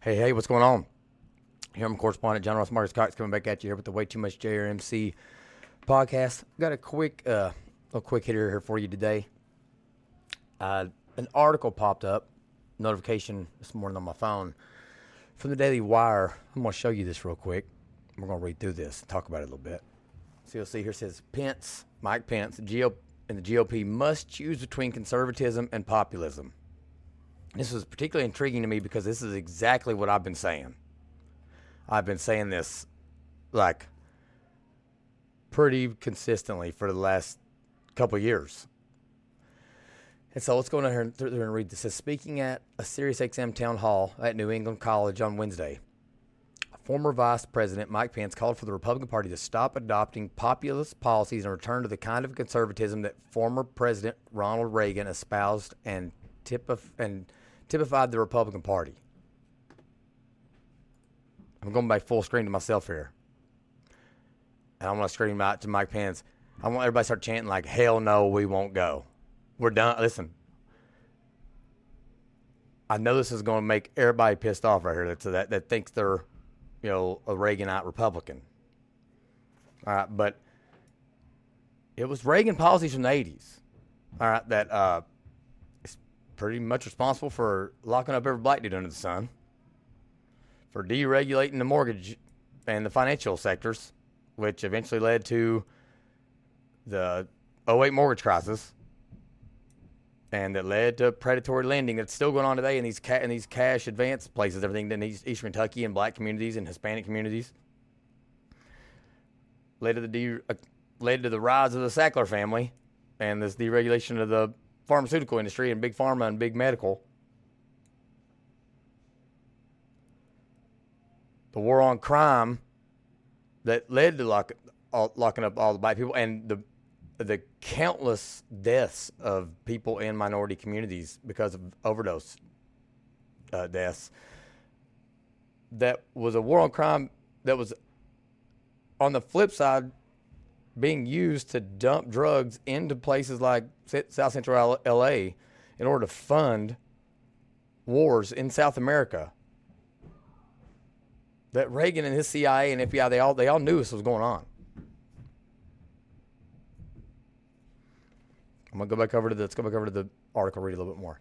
Hey, hey, what's going on? Here I'm correspondent John Ross Marcus Cox coming back at you here with the Way Too Much JRMC podcast. Got a quick, uh, little quick hitter here for you today. Uh, an article popped up, notification this morning on my phone from the Daily Wire. I'm going to show you this real quick. We're going to read through this and talk about it a little bit. So you'll see here says Pence, Mike Pence, GOP, and the GOP must choose between conservatism and populism. This was particularly intriguing to me because this is exactly what I've been saying. I've been saying this like pretty consistently for the last couple of years. And so let's go in here and, through and read this. Says, speaking at a Sirius XM town hall at New England College on Wednesday, former Vice President Mike Pence called for the Republican Party to stop adopting populist policies and return to the kind of conservatism that former President Ronald Reagan espoused and, tip typif- and typified the Republican Party. I'm going back full screen to myself here. And I want to scream out to Mike Pence. I want everybody to start chanting like, hell no, we won't go. We're done. Listen, I know this is going to make everybody pissed off right here that, that, that thinks they're, you know, a Reaganite Republican. All right, but it was Reagan policies from the 80s, all right, that uh, pretty much responsible for locking up every black dude under the sun, for deregulating the mortgage and the financial sectors, which eventually led to the 08 mortgage crisis and that led to predatory lending that's still going on today in these ca- in these cash advance places, everything in these East, Kentucky and black communities and Hispanic communities. Led to the de- uh, led to the rise of the Sackler family and this deregulation of the pharmaceutical industry and big pharma and big medical. The war on crime that led to lock, all, locking up all the black people and the the countless deaths of people in minority communities because of overdose uh, deaths. That was a war on crime that was, on the flip side, being used to dump drugs into places like South Central LA in order to fund wars in South America. That Reagan and his CIA and FBI they all they all knew this was going on. I'm gonna go back over to the let's go back over to the article, read a little bit more.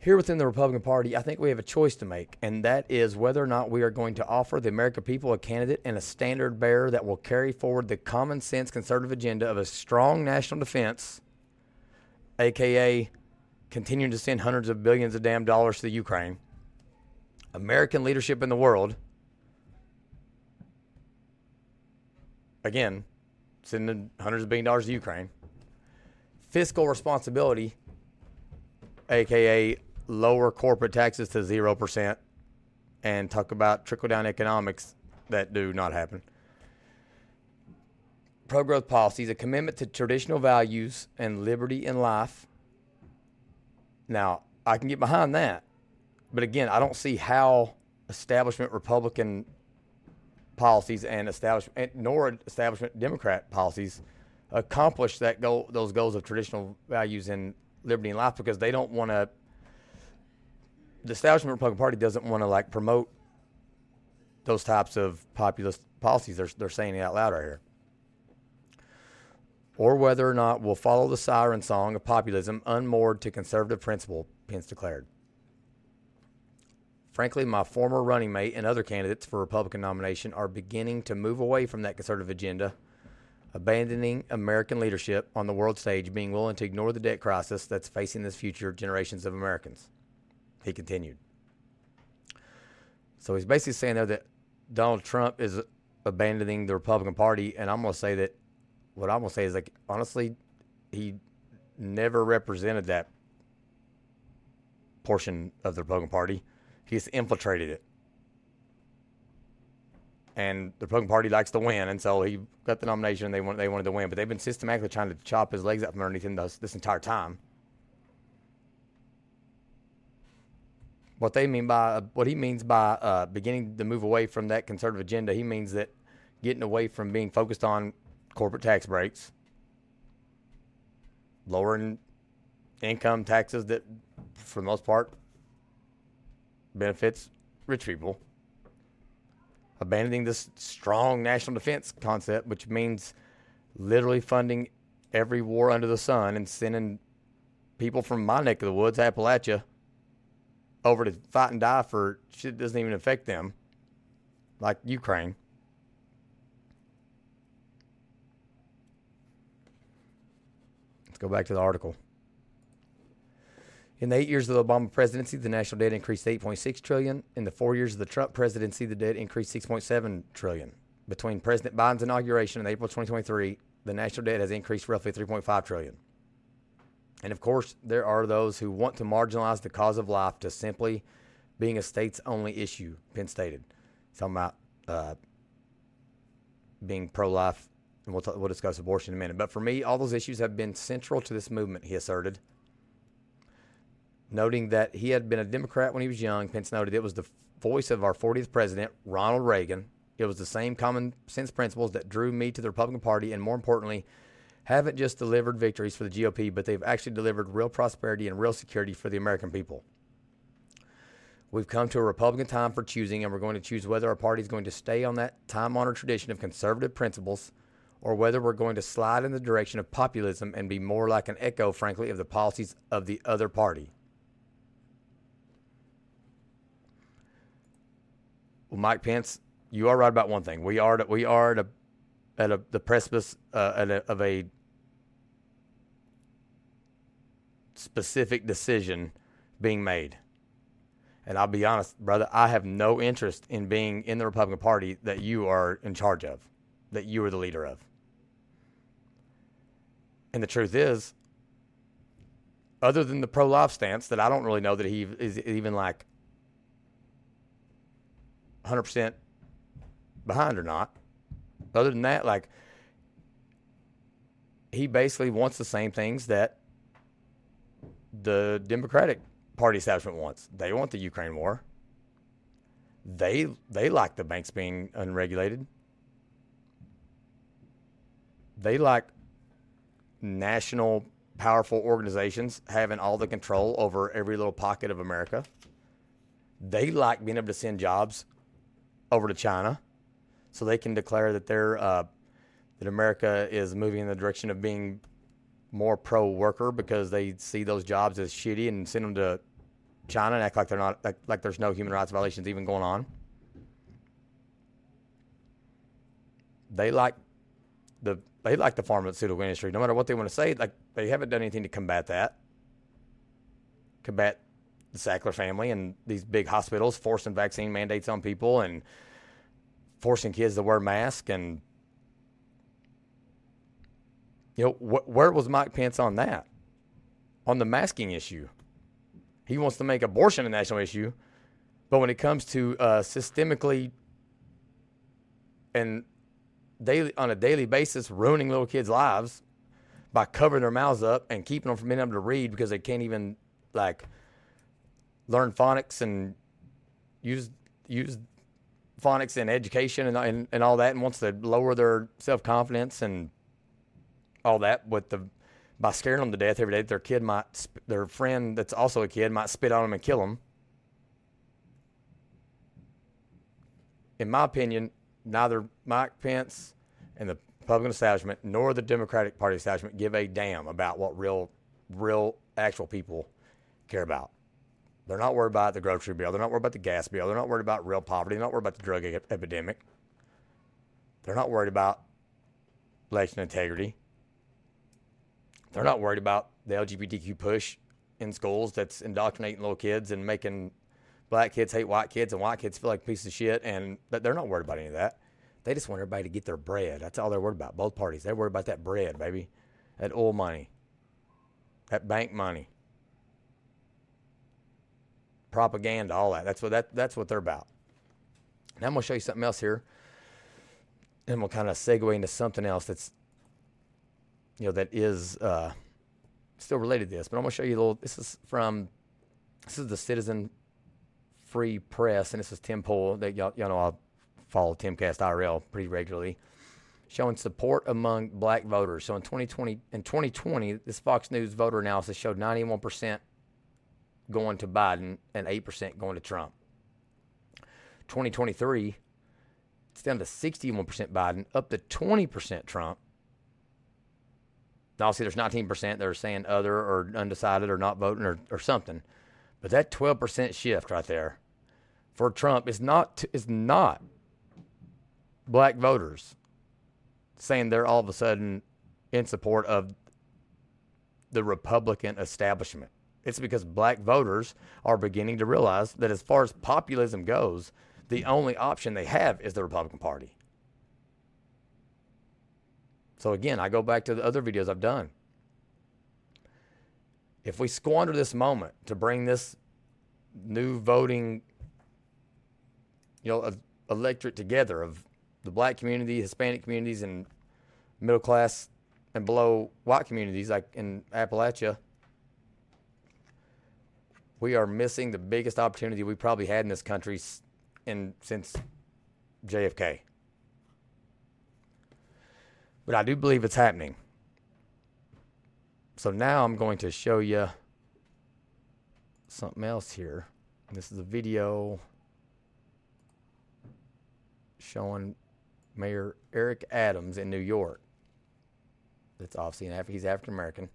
Here within the Republican Party, I think we have a choice to make, and that is whether or not we are going to offer the American people a candidate and a standard bearer that will carry forward the common sense conservative agenda of a strong national defense, aka continuing to send hundreds of billions of damn dollars to the Ukraine, American leadership in the world. Again, sending hundreds of billion dollars to Ukraine fiscal responsibility, aka lower corporate taxes to 0%, and talk about trickle down economics that do not happen. Pro growth policies, a commitment to traditional values and liberty in life. Now, I can get behind that. But again, I don't see how establishment Republican policies and establishment, nor establishment Democrat policies accomplish that goal, those goals of traditional values and liberty and life because they don't want to. The establishment Republican Party doesn't want to like promote those types of populist policies. They're they're saying it out loud right here. Or whether or not we'll follow the siren song of populism unmoored to conservative principle, Pence declared. Frankly, my former running mate and other candidates for Republican nomination are beginning to move away from that conservative agenda abandoning American leadership on the world stage, being willing to ignore the debt crisis that's facing this future generations of Americans. He continued. So he's basically saying there that Donald Trump is abandoning the Republican Party, and I'm going to say that what I'm going to say is like honestly, he never represented that portion of the Republican Party. He's infiltrated it and the Republican Party likes to win, and so he got the nomination. and They want they wanted to win, but they've been systematically trying to chop his legs out from underneath him this, this entire time. What they mean by what he means by uh, beginning to move away from that conservative agenda, he means that getting away from being focused on corporate tax breaks, lowering income taxes that, for the most part, benefits rich people, abandoning this strong national defense concept, which means literally funding every war under the sun and sending people from my neck of the woods, Appalachia, over to fight and die for shit that doesn't even affect them, like Ukraine. Let's go back to the article. In the eight years of the Obama presidency, the national debt increased 8.6 trillion. In the four years of the Trump presidency, the debt increased 6.7 trillion. Between President Biden's inauguration in April 2023, the national debt has increased roughly 3.5 trillion. And of course, there are those who want to marginalize the cause of life to simply being a states only issue, Pence stated. Talking about uh, being pro life, and we'll, t- we'll discuss abortion in a minute. But for me, all those issues have been central to this movement, he asserted. Noting that he had been a Democrat when he was young, Pence noted it was the voice of our 40th president, Ronald Reagan. It was the same common sense principles that drew me to the Republican Party, and more importantly, haven't just delivered victories for the GOP, but they've actually delivered real prosperity and real security for the American people. We've come to a Republican time for choosing, and we're going to choose whether our party is going to stay on that time honored tradition of conservative principles or whether we're going to slide in the direction of populism and be more like an echo, frankly, of the policies of the other party. Well, Mike Pence, you are right about one thing. We are we are at a, at a, the precipice uh, a, of a specific decision being made. And I'll be honest, brother, I have no interest in being in the Republican Party that you are in charge of, that you are the leader of. And the truth is, other than the pro life stance, that I don't really know that he is even like 100% behind or not. Other than that, like, he basically wants the same things that the Democratic Party establishment wants. They want the Ukraine war. They they like the banks being unregulated. They like national powerful organizations having all the control over every little pocket of America. They like being able to send jobs over to China, so they can declare that they're uh, that America is moving in the direction of being more pro worker because they see those jobs as shitty and send them to China and act like they're not like, like there's no human rights violations even going on. They like the they like the pharmaceutical industry, no matter what they want to say. Like they haven't done anything to combat that, combat the Sackler family and these big hospitals forcing vaccine mandates on people and forcing kids to wear masks and you know, wh- where was Mike Pence on that? On the masking issue. He wants to make abortion a national issue, but when it comes to uh, systemically and daily on a daily basis ruining little kids' lives by covering their mouths up and keeping them from being able to read because they can't even like learn phonics and use use phonics in education and, and, and all that and wants to lower their self confidence and all that with the by scaring them to death every day. that Their kid might, their friend that's also a kid might spit on them and kill them. In my opinion, neither Mike Pence and the Republican establishment nor the Democratic Party establishment give a damn about what real, real, actual people care about. They're not worried about the grocery bill. They're not worried about the gas bill. They're not worried about real poverty. They're not worried about the drug epidemic. They're not worried about election integrity. They're not worried about the LGBTQ push in schools that's indoctrinating little kids and making black kids hate white kids and white kids feel like pieces of shit. And they're not worried about any of that. They just want everybody to get their bread. That's all they're worried about. Both parties. They're worried about that bread, baby. That oil money. That bank money. Propaganda, all that. That's what that that's what they're about. Now I'm gonna show you something else here. And we'll kind of segue into something else that's you know, that is uh, still related to this. But I'm going to show you a little. This is from, this is the Citizen Free Press, and this is Tim Pool. That y'all, y'all know I follow Timcast IRL pretty regularly, showing support among black voters. So in 2020, in 2020, this Fox News voter analysis showed 91% going to Biden and 8% going to Trump. 2023, it's down to 61% Biden, up to 20% Trump. Obviously, there's 19% that are saying other or undecided or not voting or, or something. But that 12% shift right there for Trump is not is not black voters saying they're all of a sudden in support of the Republican establishment. It's because black voters are beginning to realize that as far as populism goes, the only option they have is the Republican Party. So again, I go back to the other videos I've done. If we squander this moment to bring this new voting, you know, electorate together of the black community, Hispanic communities, and middle class and below white communities like in Appalachia, we are missing the biggest opportunity we probably had in this country in since JFK. But I do believe it's happening. So now I'm going to show you something else here. This is a video showing Mayor Eric Adams in New York. That's obviously an he's African American.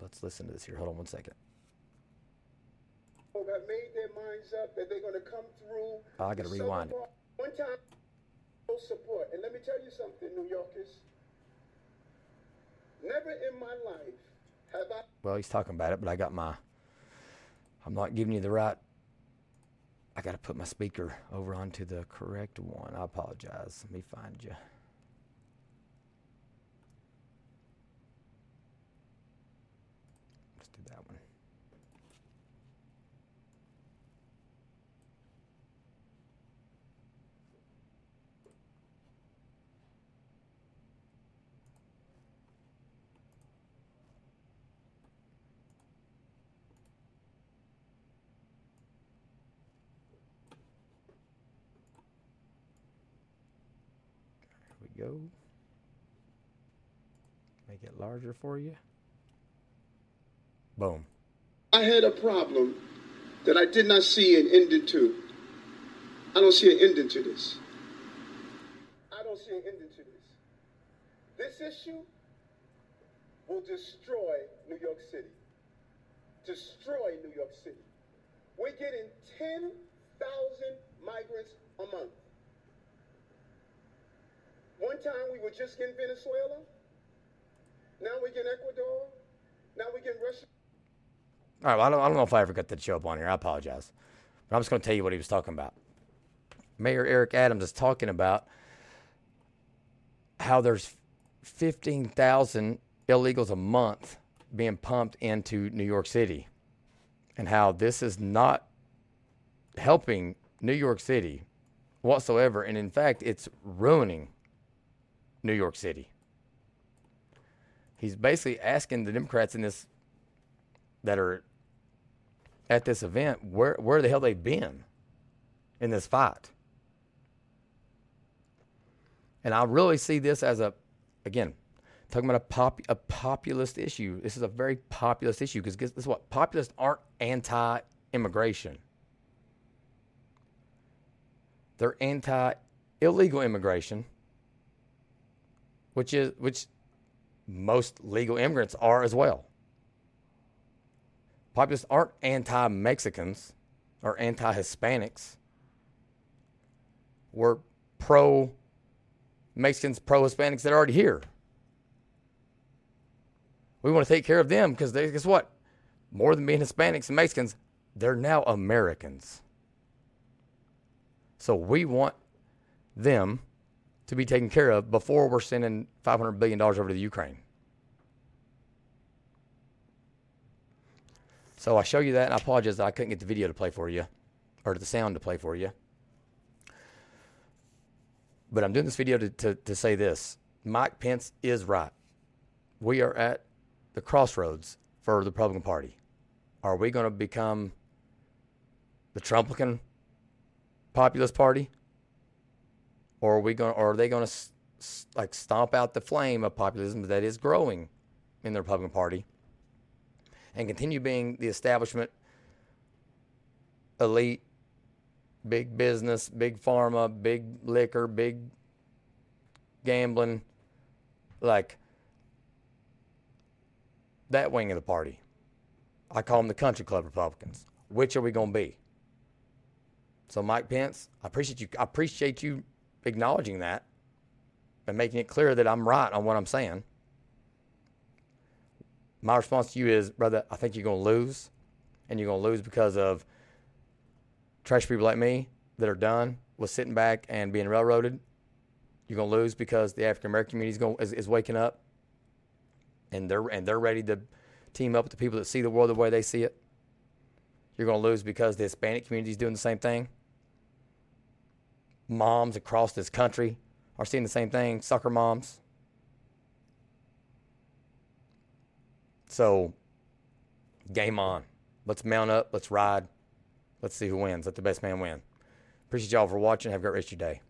Let's listen to this here. Hold on one second. Have made their minds up that they're going to come through. Oh, I got to rewind it. One time, support. And let me tell you something, New Yorkers. Never in my life have I. Well, he's talking about it, but I got my. I'm not giving you the right. I got to put my speaker over onto the correct one. I apologize. Let me find you. Let's do that one. There we go. Make it larger for you. Boom. I had a problem that I did not see an ending to. I don't see an ending to this. I don't see an ending to this. This issue will destroy New York City. Destroy New York City. We're getting 10,000 migrants a month. One time we were just in Venezuela. Now we get Ecuador. Now we get Russia. All right, well, I don't, I don't know if I ever got that show up on here. I apologize. But I'm just going to tell you what he was talking about. Mayor Eric Adams is talking about how there's 15,000 illegals a month being pumped into New York City and how this is not helping New York City whatsoever. And in fact, it's ruining New York City. He's basically asking the Democrats in this that are at this event where where the hell they've been in this fight. And I really see this as a again talking about a pop a populist issue. This is a very populist issue because this is what populists aren't anti-immigration. They're anti-illegal immigration, which is which most legal immigrants are as well. Populists aren't anti Mexicans or anti Hispanics. We're pro Mexicans, pro Hispanics that are already here. We want to take care of them because guess what? More than being Hispanics and Mexicans, they're now Americans. So we want them to be taken care of before we're sending $500 billion over to the Ukraine. So I show you that, and I apologize that I couldn't get the video to play for you, or the sound to play for you. But I'm doing this video to, to, to say this Mike Pence is right. We are at the crossroads for the Republican Party. Are we going to become the Trumplican populist party? Or are we going or are they going to like stomp out the flame of populism that is growing in the Republican Party? and continue being the establishment elite, big business, big pharma, big liquor, big gambling, like that wing of the party. I call them the country club Republicans. Which are we going to be? So, Mike Pence, I appreciate you. I appreciate you acknowledging that and making it clear that I'm right on what I'm saying. My response to you is, brother, I think you're going to lose, and you're going to lose because of trash people like me that are done with sitting back and being railroaded. You're going to lose because the African American community is, going, is, is waking up, and they're and they're ready to team up with the people that see the world the way they see it. You're going to lose because the Hispanic community is doing the same thing. Moms across this country are seeing the same thing, sucker moms. So, game on. Let's mount up. Let's ride. Let's see who wins. Let the best man win. Appreciate y'all for watching. Have a great rest of your day.